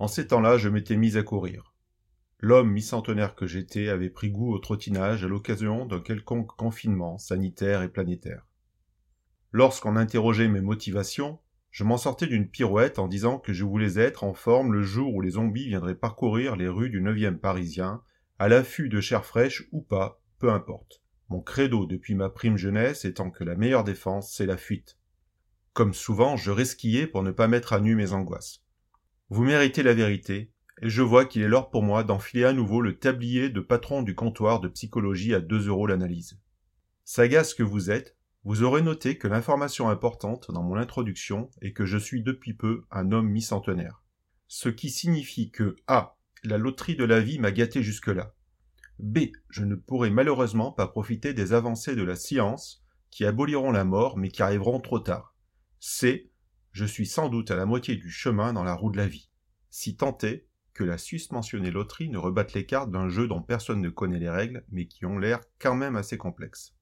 En ces temps-là, je m'étais mis à courir. L'homme mi-centenaire que j'étais avait pris goût au trottinage à l'occasion d'un quelconque confinement sanitaire et planétaire. Lorsqu'on interrogeait mes motivations, je m'en sortais d'une pirouette en disant que je voulais être en forme le jour où les zombies viendraient parcourir les rues du 9e parisien, à l'affût de chair fraîche ou pas, peu importe. Mon credo depuis ma prime jeunesse étant que la meilleure défense, c'est la fuite. Comme souvent, je resquillais pour ne pas mettre à nu mes angoisses. Vous méritez la vérité, et je vois qu'il est l'heure pour moi d'enfiler à nouveau le tablier de patron du comptoir de psychologie à 2 euros l'analyse. Sagace que vous êtes, vous aurez noté que l'information importante dans mon introduction est que je suis depuis peu un homme mi-centenaire. Ce qui signifie que A. La loterie de la vie m'a gâté jusque-là. B. Je ne pourrai malheureusement pas profiter des avancées de la science qui aboliront la mort mais qui arriveront trop tard. C. Je suis sans doute à la moitié du chemin dans la roue de la vie. Si tant est que la susmentionnée loterie ne rebatte les cartes d'un jeu dont personne ne connaît les règles mais qui ont l'air quand même assez complexes.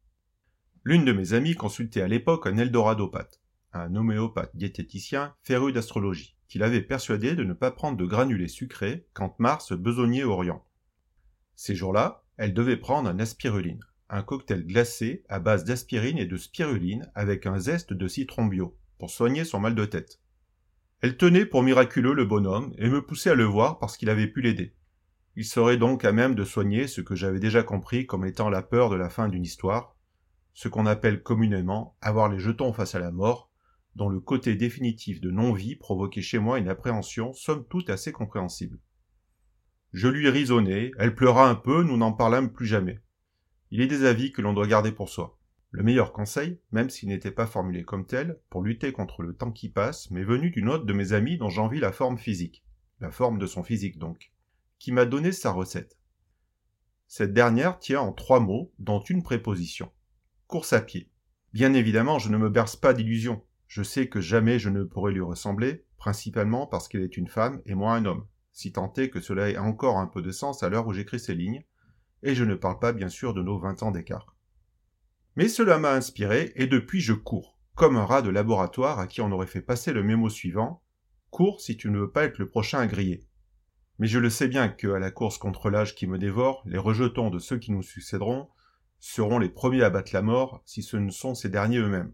L'une de mes amies consultait à l'époque un Eldorado-pâte, un homéopathe diététicien féru d'astrologie, qui l'avait persuadé de ne pas prendre de granulés sucrés quand Mars besognait Orient. Ces jours-là, elle devait prendre un aspiruline, un cocktail glacé à base d'aspirine et de spiruline avec un zeste de citron bio, pour soigner son mal de tête. Elle tenait pour miraculeux le bonhomme et me poussait à le voir parce qu'il avait pu l'aider. Il serait donc à même de soigner ce que j'avais déjà compris comme étant la peur de la fin d'une histoire, ce qu'on appelle communément avoir les jetons face à la mort, dont le côté définitif de non-vie provoquait chez moi une appréhension somme toute assez compréhensible. Je lui risonnai, elle pleura un peu, nous n'en parlâmes plus jamais. Il est des avis que l'on doit garder pour soi. Le meilleur conseil, même s'il n'était pas formulé comme tel, pour lutter contre le temps qui passe, m'est venu d'une autre de mes amies dont j'envie la forme physique. La forme de son physique donc. Qui m'a donné sa recette. Cette dernière tient en trois mots, dont une préposition. Course à pied. Bien évidemment, je ne me berce pas d'illusions. Je sais que jamais je ne pourrai lui ressembler, principalement parce qu'elle est une femme et moi un homme si tant est que cela ait encore un peu de sens à l'heure où j'écris ces lignes, et je ne parle pas bien sûr de nos vingt ans d'écart. Mais cela m'a inspiré, et depuis je cours, comme un rat de laboratoire à qui on aurait fait passer le mémo suivant, cours si tu ne veux pas être le prochain à griller. Mais je le sais bien que, à la course contre l'âge qui me dévore, les rejetons de ceux qui nous succéderont seront les premiers à battre la mort si ce ne sont ces derniers eux-mêmes.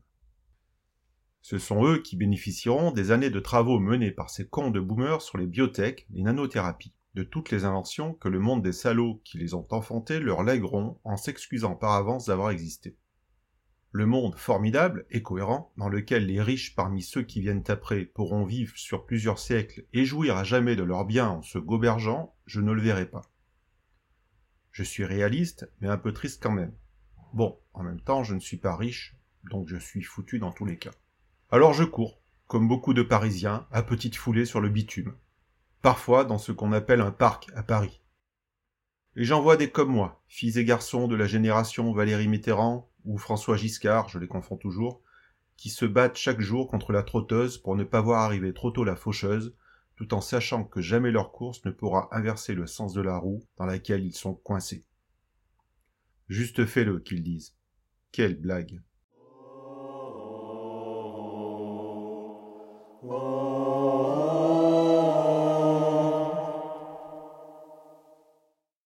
Ce sont eux qui bénéficieront des années de travaux menés par ces cons de boomers sur les biotech, les nanothérapies, de toutes les inventions que le monde des salauds qui les ont enfantées leur lègueront en s'excusant par avance d'avoir existé. Le monde formidable et cohérent dans lequel les riches parmi ceux qui viennent après pourront vivre sur plusieurs siècles et jouir à jamais de leurs biens en se gobergeant, je ne le verrai pas. Je suis réaliste, mais un peu triste quand même. Bon, en même temps, je ne suis pas riche, donc je suis foutu dans tous les cas. Alors je cours, comme beaucoup de Parisiens, à petite foulée sur le bitume, parfois dans ce qu'on appelle un parc à Paris. Et j'en vois des comme moi, filles et garçons de la génération Valérie Mitterrand ou François Giscard, je les confonds toujours, qui se battent chaque jour contre la trotteuse pour ne pas voir arriver trop tôt la faucheuse, tout en sachant que jamais leur course ne pourra inverser le sens de la roue dans laquelle ils sont coincés. Juste fais-le, qu'ils disent. Quelle blague.